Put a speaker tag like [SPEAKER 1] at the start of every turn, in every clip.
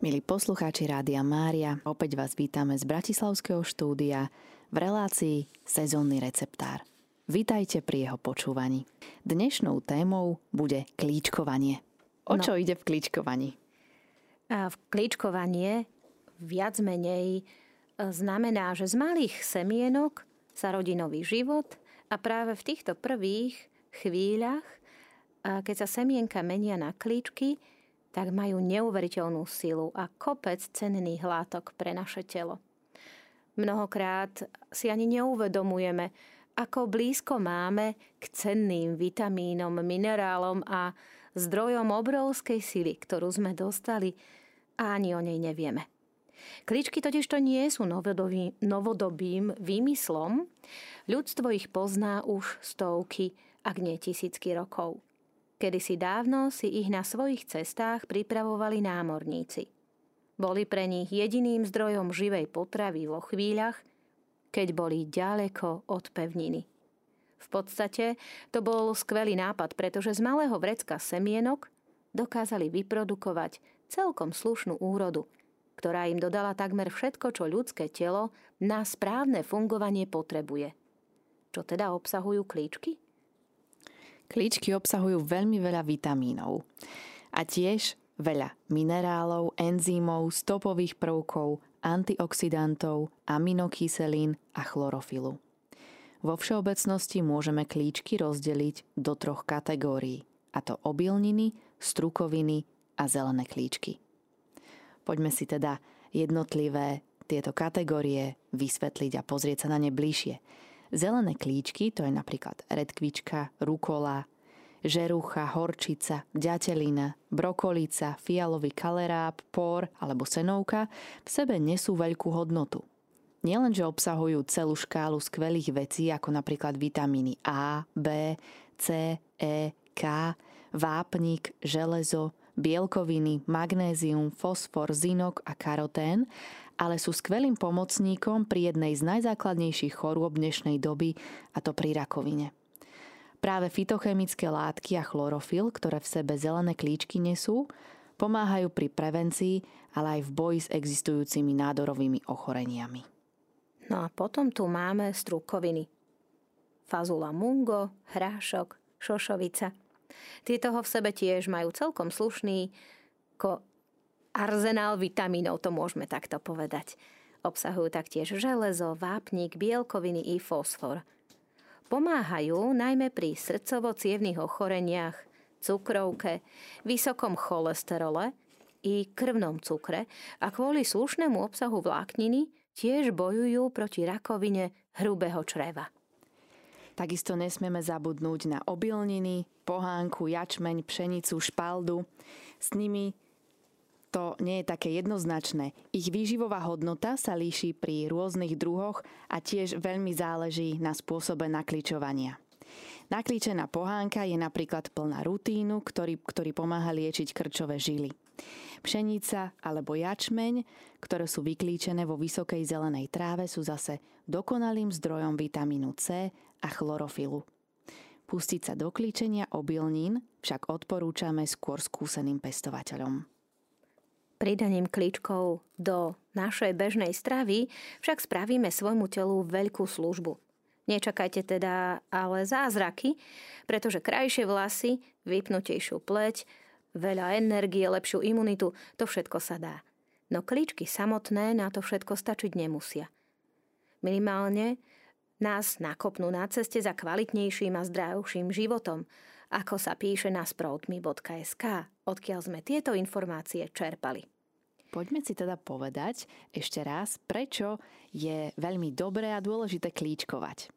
[SPEAKER 1] Milí poslucháči Rádia Mária, opäť vás vítame z Bratislavského štúdia v relácii Sezónny receptár. Vítajte pri jeho počúvaní. Dnešnou témou bude klíčkovanie. O no. čo ide v klíčkovaní?
[SPEAKER 2] A v klíčkovanie viac menej e, znamená, že z malých semienok sa rodí nový život a práve v týchto prvých chvíľach, keď sa semienka menia na klíčky, tak majú neuveriteľnú silu a kopec cenných látok pre naše telo. Mnohokrát si ani neuvedomujeme, ako blízko máme k cenným vitamínom, minerálom a zdrojom obrovskej sily, ktorú sme dostali a ani o nej nevieme. Kličky totiž to nie sú novodobým, výmyslom. Ľudstvo ich pozná už stovky, ak nie tisícky rokov. Kedysi dávno si ich na svojich cestách pripravovali námorníci. Boli pre nich jediným zdrojom živej potravy vo chvíľach, keď boli ďaleko od pevniny. V podstate to bol skvelý nápad, pretože z malého vrecka semienok dokázali vyprodukovať celkom slušnú úrodu, ktorá im dodala takmer všetko, čo ľudské telo na správne fungovanie potrebuje. Čo teda obsahujú klíčky?
[SPEAKER 1] Klíčky obsahujú veľmi veľa vitamínov a tiež veľa minerálov, enzýmov, stopových prvkov, antioxidantov, aminokyselín a chlorofilu. Vo všeobecnosti môžeme klíčky rozdeliť do troch kategórií, a to obilniny, strukoviny a zelené klíčky. Poďme si teda jednotlivé tieto kategórie vysvetliť a pozrieť sa na ne bližšie. Zelené klíčky, to je napríklad redkvička, rukola, žerucha, horčica, ďatelina, brokolica, fialový kaleráb, por alebo senovka v sebe nesú veľkú hodnotu. Nielenže obsahujú celú škálu skvelých vecí, ako napríklad vitamíny A, B, C, E, K, vápnik, železo, bielkoviny, magnézium, fosfor, zinok a karotén, ale sú skvelým pomocníkom pri jednej z najzákladnejších chorôb dnešnej doby, a to pri rakovine. Práve fitochemické látky a chlorofil, ktoré v sebe zelené klíčky nesú, pomáhajú pri prevencii, ale aj v boji s existujúcimi nádorovými ochoreniami.
[SPEAKER 2] No a potom tu máme strukoviny. Fazula mungo, hrášok, šošovica. Tieto v sebe tiež majú celkom slušný ko- arzenál vitamínov, to môžeme takto povedať. Obsahujú taktiež železo, vápnik, bielkoviny i fosfor. Pomáhajú najmä pri srdcovo-cievných ochoreniach, cukrovke, vysokom cholesterole i krvnom cukre a kvôli slušnému obsahu vlákniny tiež bojujú proti rakovine hrubého čreva.
[SPEAKER 1] Takisto nesmieme zabudnúť na obilniny, pohánku, jačmeň, pšenicu, špaldu. S nimi to nie je také jednoznačné. Ich výživová hodnota sa líši pri rôznych druhoch a tiež veľmi záleží na spôsobe nakličovania. Naklíčená pohánka je napríklad plná rutínu, ktorý, ktorý pomáha liečiť krčové žily. Pšenica alebo jačmeň, ktoré sú vyklíčené vo vysokej zelenej tráve, sú zase dokonalým zdrojom vitamínu C a chlorofilu. Pustiť sa do klíčenia obilnín však odporúčame skôr skúseným pestovateľom.
[SPEAKER 2] Pridaním klíčkov do našej bežnej stravy však spravíme svojmu telu veľkú službu. Nečakajte teda ale zázraky, pretože krajšie vlasy, vypnutejšiu pleť, veľa energie, lepšiu imunitu, to všetko sa dá. No klíčky samotné na to všetko stačiť nemusia. Minimálne nás nakopnú na ceste za kvalitnejším a zdravším životom – ako sa píše na sproutmi.sk, odkiaľ sme tieto informácie čerpali.
[SPEAKER 1] Poďme si teda povedať ešte raz, prečo je veľmi dobré a dôležité klíčkovať.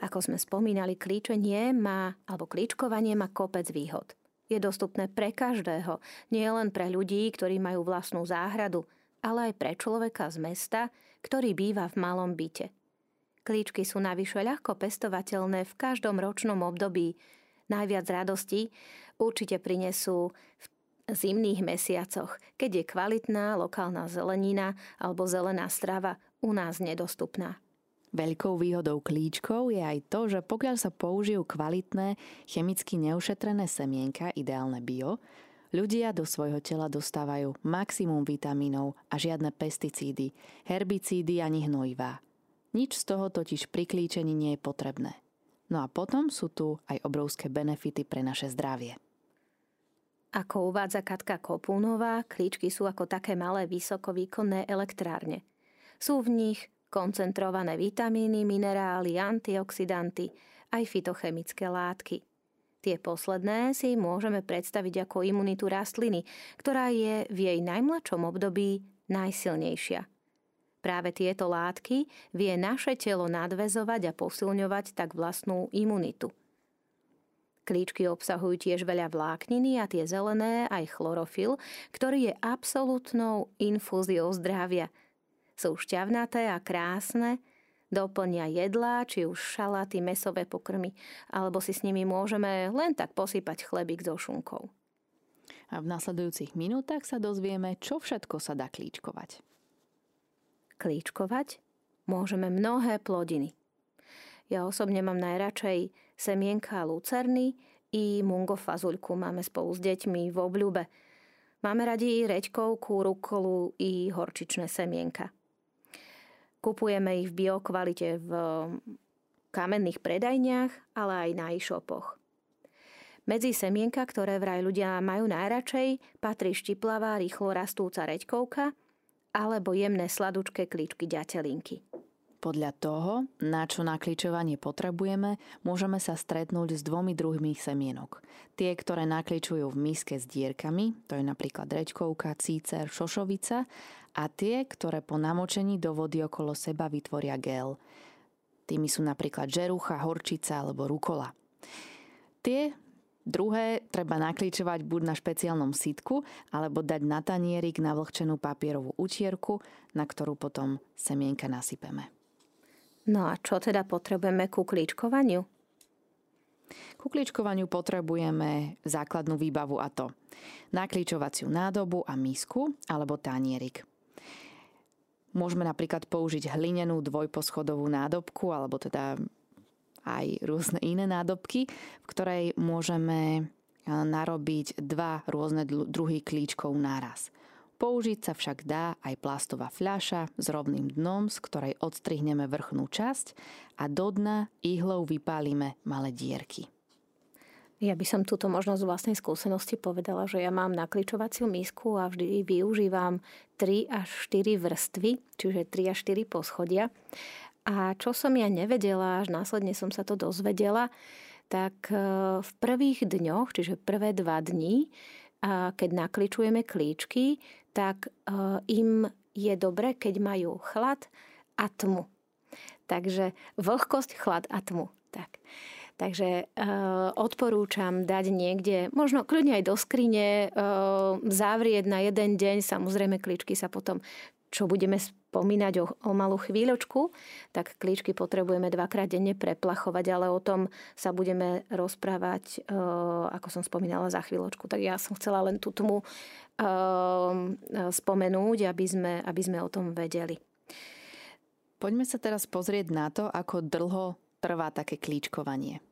[SPEAKER 2] Ako sme spomínali, klíčenie má, alebo klíčkovanie má kopec výhod. Je dostupné pre každého, nie len pre ľudí, ktorí majú vlastnú záhradu, ale aj pre človeka z mesta, ktorý býva v malom byte. Klíčky sú navyše ľahko pestovateľné v každom ročnom období, najviac radosti určite prinesú v zimných mesiacoch, keď je kvalitná lokálna zelenina alebo zelená strava u nás nedostupná.
[SPEAKER 1] Veľkou výhodou klíčkov je aj to, že pokiaľ sa použijú kvalitné, chemicky neušetrené semienka, ideálne bio, Ľudia do svojho tela dostávajú maximum vitamínov a žiadne pesticídy, herbicídy ani hnojivá. Nič z toho totiž pri klíčení nie je potrebné. No a potom sú tu aj obrovské benefity pre naše zdravie.
[SPEAKER 2] Ako uvádza Katka Kopúnová, klíčky sú ako také malé vysokovýkonné elektrárne. Sú v nich koncentrované vitamíny, minerály, antioxidanty, aj fitochemické látky – Tie posledné si môžeme predstaviť ako imunitu rastliny, ktorá je v jej najmladšom období najsilnejšia. Práve tieto látky vie naše telo nadvezovať a posilňovať tak vlastnú imunitu. Klíčky obsahujú tiež veľa vlákniny a tie zelené aj chlorofil, ktorý je absolútnou infúziou zdravia. Sú šťavnaté a krásne, doplnia jedlá, či už šaláty, mesové pokrmy, alebo si s nimi môžeme len tak posypať chlebík so šunkou.
[SPEAKER 1] A v nasledujúcich minútach sa dozvieme, čo všetko sa dá klíčkovať.
[SPEAKER 2] Klíčkovať môžeme mnohé plodiny. Ja osobne mám najradšej semienka lucerny i mungofazuľku máme spolu s deťmi v obľúbe. Máme radi reďkovku, rukolu i horčičné semienka. Kupujeme ich v biokvalite v kamenných predajniach, ale aj na e-shopoch. Medzi semienka, ktoré vraj ľudia majú najradšej, patrí štiplavá, rýchlo rastúca reďkovka alebo jemné sladučké klíčky ďatelinky.
[SPEAKER 1] Podľa toho, na čo nakličovanie potrebujeme, môžeme sa stretnúť s dvomi druhmi semienok. Tie, ktoré nakličujú v miske s dierkami, to je napríklad rečkovka, cícer, šošovica, a tie, ktoré po namočení do vody okolo seba vytvoria gel. Tými sú napríklad žerucha, horčica alebo rukola. Tie Druhé treba nakličovať buď na špeciálnom sitku, alebo dať na tanierik na vlhčenú papierovú utierku, na ktorú potom semienka nasypeme.
[SPEAKER 2] No a čo teda potrebujeme ku klíčkovaniu?
[SPEAKER 1] Ku klíčkovaniu potrebujeme základnú výbavu a to naklíčovaciu nádobu a misku alebo tanierik. Môžeme napríklad použiť hlinenú dvojposchodovú nádobku alebo teda aj rôzne iné nádobky, v ktorej môžeme narobiť dva rôzne druhy klíčkov naraz. Použiť sa však dá aj plastová fľaša s rovným dnom, z ktorej odstrihneme vrchnú časť a do dna ihlou vypálime malé dierky.
[SPEAKER 2] Ja by som túto možnosť z vlastnej skúsenosti povedala, že ja mám nakličovaciu misku a vždy využívam 3 až 4 vrstvy, čiže 3 až 4 poschodia. A čo som ja nevedela, až následne som sa to dozvedela, tak e, v prvých dňoch, čiže prvé dva dní, keď nakličujeme klíčky, tak eh, im je dobre, keď majú chlad a tmu. Takže vlhkosť, chlad a tmu. Tak. Takže e, odporúčam dať niekde, možno kľudne aj do skrine, e, zavrieť na jeden deň. Samozrejme, kličky sa potom, čo budeme spomínať o, o malú chvíľočku, tak klíčky potrebujeme dvakrát denne preplachovať, ale o tom sa budeme rozprávať, e, ako som spomínala, za chvíľočku. Tak ja som chcela len tú tmu e, spomenúť, aby sme, aby sme o tom vedeli.
[SPEAKER 1] Poďme sa teraz pozrieť na to, ako dlho trvá také klíčkovanie?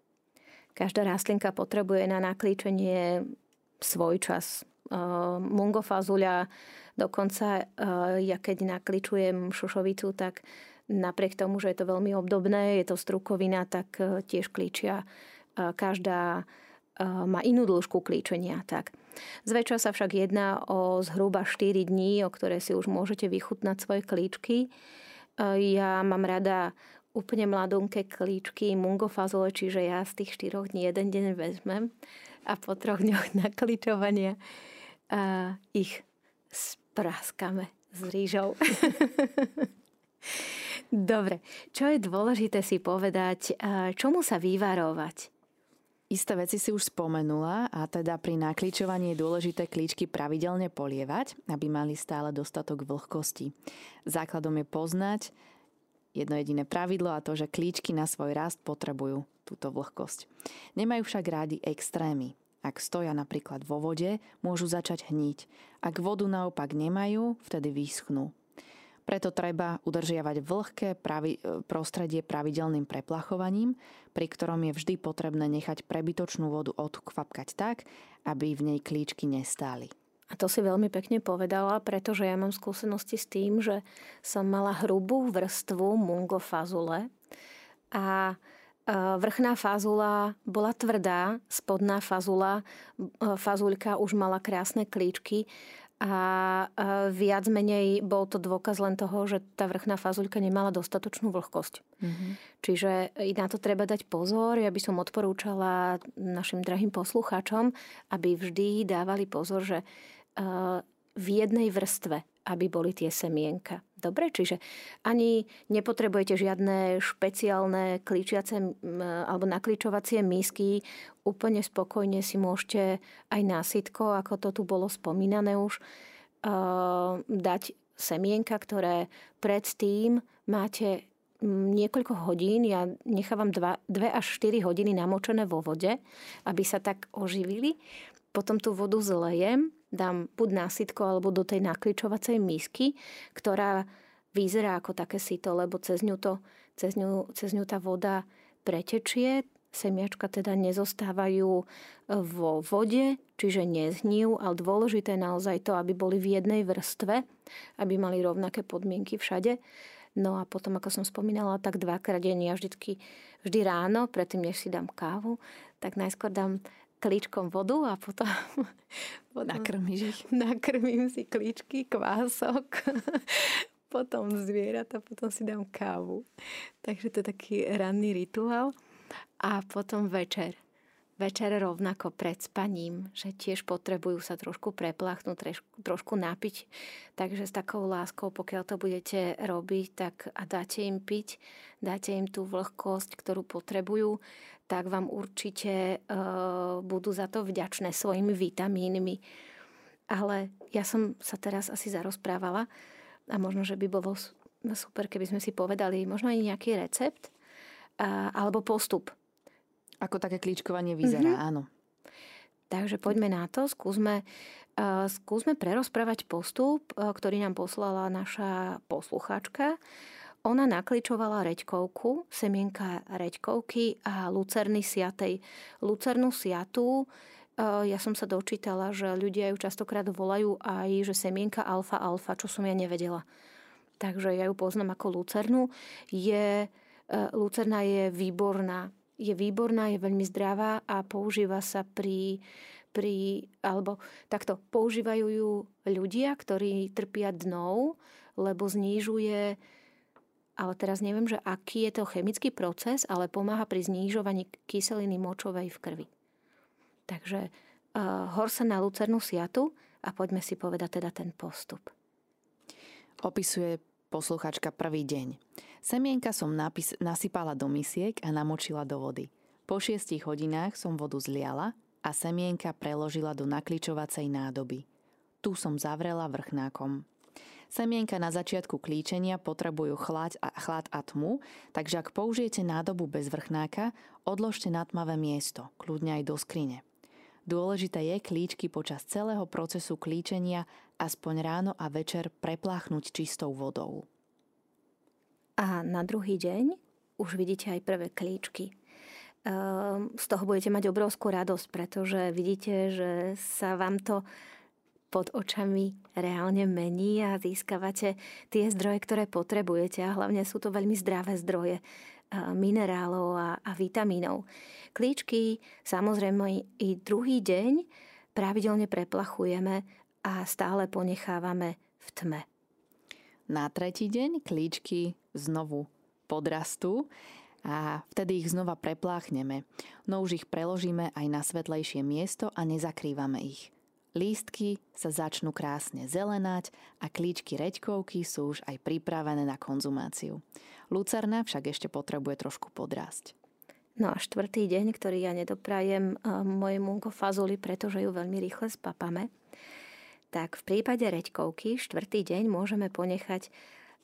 [SPEAKER 2] Každá rastlinka potrebuje na naklíčenie svoj čas. Mungofazuľa, dokonca ja keď naklíčujem šošovicu, tak napriek tomu, že je to veľmi obdobné, je to strukovina, tak e, tiež klíčia. Každá má inú dĺžku klíčenia. Tak. Zväčša sa však jedná o zhruba 4 dní, o ktoré si už môžete vychutnať svoje klíčky. Ja mám rada úplne mladunké klíčky mungofazole, čiže ja z tých štyroch dní jeden deň vezmem a po troch dňoch naklíčovania a ich spráskame s rýžou. Dobre, čo je dôležité si povedať, čomu sa vyvarovať?
[SPEAKER 1] Isté veci si už spomenula a teda pri naklíčovaní je dôležité klíčky pravidelne polievať, aby mali stále dostatok vlhkosti. Základom je poznať, jedno jediné pravidlo a to, že klíčky na svoj rast potrebujú túto vlhkosť. Nemajú však rádi extrémy. Ak stoja napríklad vo vode, môžu začať hniť. Ak vodu naopak nemajú, vtedy vyschnú. Preto treba udržiavať vlhké pravi, prostredie pravidelným preplachovaním, pri ktorom je vždy potrebné nechať prebytočnú vodu odkvapkať tak, aby v nej klíčky nestáli.
[SPEAKER 2] A to si veľmi pekne povedala, pretože ja mám skúsenosti s tým, že som mala hrubú vrstvu mungofazule a vrchná fazula bola tvrdá, spodná fazula, fazulka už mala krásne klíčky a viac menej bol to dôkaz len toho, že tá vrchná fazuľka nemala dostatočnú vlhkosť. Mm-hmm. Čiže na to treba dať pozor. Ja by som odporúčala našim drahým poslucháčom, aby vždy dávali pozor, že v jednej vrstve, aby boli tie semienka. Dobre, čiže ani nepotrebujete žiadne špeciálne klíčiace alebo naklíčovacie misky. Úplne spokojne si môžete aj násytko, ako to tu bolo spomínané už, dať semienka, ktoré predtým máte niekoľko hodín, ja nechávam 2 až 4 hodiny namočené vo vode, aby sa tak oživili. Potom tú vodu zlejem dám buď na alebo do tej nakličovacej misky, ktorá vyzerá ako také sito, lebo cez ňu, to, cez ňu, cez ňu tá voda pretečie, semiačka teda nezostávajú vo vode, čiže neznijú, ale dôležité je naozaj to, aby boli v jednej vrstve, aby mali rovnaké podmienky všade. No a potom, ako som spomínala, tak dvakrát denne, ja vždycky, vždy ráno, predtým, než si dám kávu, tak najskôr dám klíčkom vodu a potom,
[SPEAKER 1] potom nakrmíš ich.
[SPEAKER 2] Nakrmím si klíčky, kvások, potom zvieratá, potom si dám kávu. Takže to je taký ranný rituál. A potom večer večer rovnako pred spaním, že tiež potrebujú sa trošku prepláchnuť, trošku, trošku napiť. Takže s takou láskou, pokiaľ to budete robiť, tak a dáte im piť, dáte im tú vlhkosť, ktorú potrebujú, tak vám určite uh, budú za to vďačné svojimi vitamínmi. Ale ja som sa teraz asi zarozprávala a možno, že by bolo super, keby sme si povedali možno aj nejaký recept uh, alebo postup
[SPEAKER 1] ako také klíčkovanie vyzerá, mm-hmm. áno.
[SPEAKER 2] Takže poďme na to, skúsme, uh, skúsme prerozprávať postup, ktorý nám poslala naša poslucháčka. Ona nakličovala reďkovku, semienka reďkovky a lucerny siatej. Lucernu siatú uh, ja som sa dočítala, že ľudia ju častokrát volajú aj, že semienka alfa-alfa, čo som ja nevedela. Takže ja ju poznám ako lucernu. Je, lucerna je výborná je výborná, je veľmi zdravá a používa sa pri, pri alebo takto, používajú ju ľudia, ktorí trpia dnou, lebo znižuje ale teraz neviem, že aký je to chemický proces, ale pomáha pri znižovaní kyseliny močovej v krvi. Takže uh, hor sa na lucernú siatu a poďme si povedať teda ten postup.
[SPEAKER 1] Opisuje posluchačka prvý deň. Semienka som napis- nasypala do misiek a namočila do vody. Po šiestich hodinách som vodu zliala a semienka preložila do nakličovacej nádoby. Tu som zavrela vrchnákom. Semienka na začiatku klíčenia potrebujú chlad a, chlad a tmu, takže ak použijete nádobu bez vrchnáka, odložte na tmavé miesto, kľudne aj do skrine. Dôležité je klíčky počas celého procesu klíčenia aspoň ráno a večer prepláchnuť čistou vodou.
[SPEAKER 2] A na druhý deň už vidíte aj prvé klíčky. Ehm, z toho budete mať obrovskú radosť, pretože vidíte, že sa vám to pod očami reálne mení a získavate tie zdroje, ktoré potrebujete a hlavne sú to veľmi zdravé zdroje e, minerálov a, a vitamínov. Klíčky samozrejme i druhý deň pravidelne preplachujeme a stále ponechávame v tme.
[SPEAKER 1] Na tretí deň klíčky znovu podrastú a vtedy ich znova prepláchneme, no už ich preložíme aj na svetlejšie miesto a nezakrývame ich. Lístky sa začnú krásne zelenať a klíčky reďkovky sú už aj pripravené na konzumáciu. Lucerna však ešte potrebuje trošku podrásť.
[SPEAKER 2] No a štvrtý deň, ktorý ja nedoprajem eh, mojemu fazuli, pretože ju veľmi rýchle spapame, tak v prípade reďkovky štvrtý deň môžeme ponechať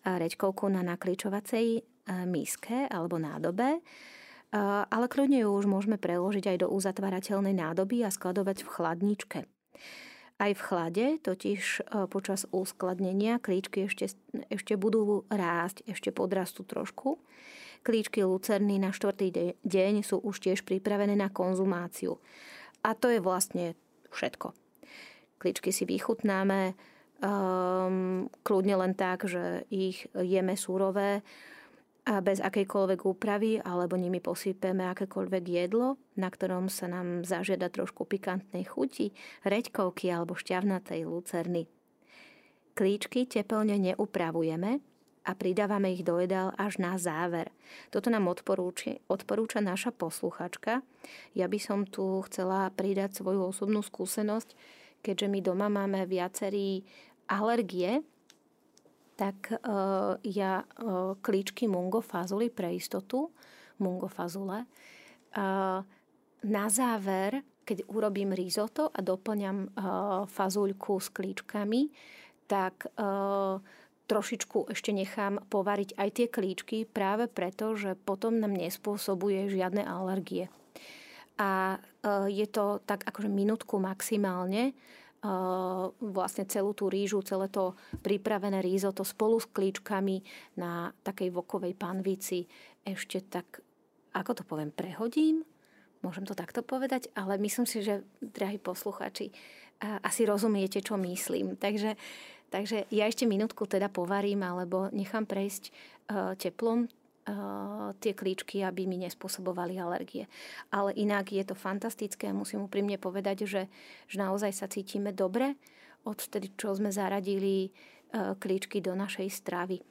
[SPEAKER 2] reďkovku na nakličovacej míske alebo nádobe, ale kľudne ju už môžeme preložiť aj do uzatvárateľnej nádoby a skladovať v chladničke. Aj v chlade, totiž e, počas uskladnenia klíčky ešte, ešte budú rásť, ešte podrastú trošku. Klíčky lucerny na štvrtý deň sú už tiež pripravené na konzumáciu. A to je vlastne všetko. Klíčky si vychutnáme, um, kľudne len tak, že ich jeme surové, a bez akejkoľvek úpravy alebo nimi posypeme akékoľvek jedlo, na ktorom sa nám zažiada trošku pikantnej chuti, reďkovky alebo šťavnatej lucerny. Klíčky tepelne neupravujeme a pridávame ich do jedál až na záver. Toto nám odporúči, odporúča naša posluchačka. Ja by som tu chcela pridať svoju osobnú skúsenosť, keďže my doma máme viacerí alergie tak uh, ja uh, klíčky mungo fazuli pre istotu, mungo fazule. Na záver, keď urobím risotto a doplňam uh, fazuľku s klíčkami, tak trošičku ešte nechám povariť aj tie klíčky práve preto, že potom nám nespôsobuje žiadne alergie. A je to tak akože minútku maximálne, vlastne celú tú rýžu, celé to pripravené to spolu s klíčkami na takej vokovej panvici ešte tak, ako to poviem, prehodím. Môžem to takto povedať, ale myslím si, že, drahí posluchači, asi rozumiete, čo myslím. Takže, takže ja ešte minútku teda povarím alebo nechám prejsť teplom tie klíčky, aby mi nespôsobovali alergie. Ale inak je to fantastické a musím úprimne povedať, že, že naozaj sa cítime dobre od vtedy, čo sme zaradili eh, klíčky do našej stravy.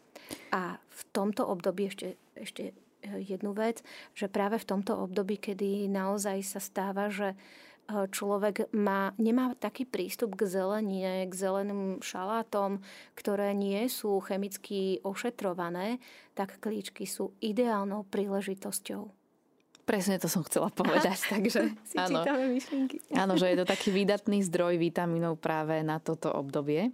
[SPEAKER 2] A v tomto období ešte, ešte eh, jednu vec, že práve v tomto období, kedy naozaj sa stáva, že človek má, nemá taký prístup k zelenine, k zeleným šalátom, ktoré nie sú chemicky ošetrované, tak klíčky sú ideálnou príležitosťou.
[SPEAKER 1] Presne to som chcela povedať. takže,
[SPEAKER 2] si áno, myšlienky.
[SPEAKER 1] áno, že je to taký výdatný zdroj vitamínov práve na toto obdobie,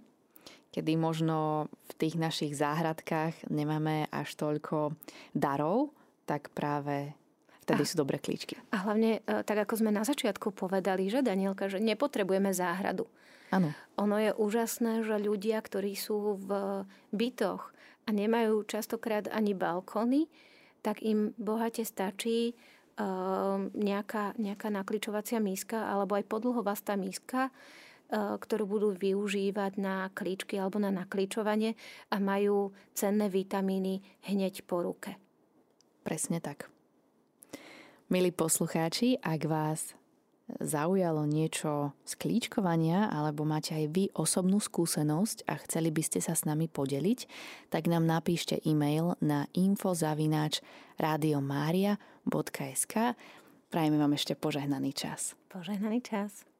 [SPEAKER 1] kedy možno v tých našich záhradkách nemáme až toľko darov, tak práve Vtedy a, sú dobré klíčky.
[SPEAKER 2] A hlavne, e, tak ako sme na začiatku povedali, že Danielka, že nepotrebujeme záhradu.
[SPEAKER 1] Áno.
[SPEAKER 2] Ono je úžasné, že ľudia, ktorí sú v bytoch a nemajú častokrát ani balkóny, tak im bohate stačí uh, nejaká, nejaká nakličovacia míska alebo aj podlhovastá míska, uh, ktorú budú využívať na klíčky alebo na nakličovanie a majú cenné vitamíny hneď po ruke.
[SPEAKER 1] Presne tak. Milí poslucháči, ak vás zaujalo niečo z klíčkovania alebo máte aj vy osobnú skúsenosť a chceli by ste sa s nami podeliť, tak nám napíšte e-mail na infozavináč radiomaria.sk Prajeme vám ešte požehnaný čas.
[SPEAKER 2] Požehnaný čas.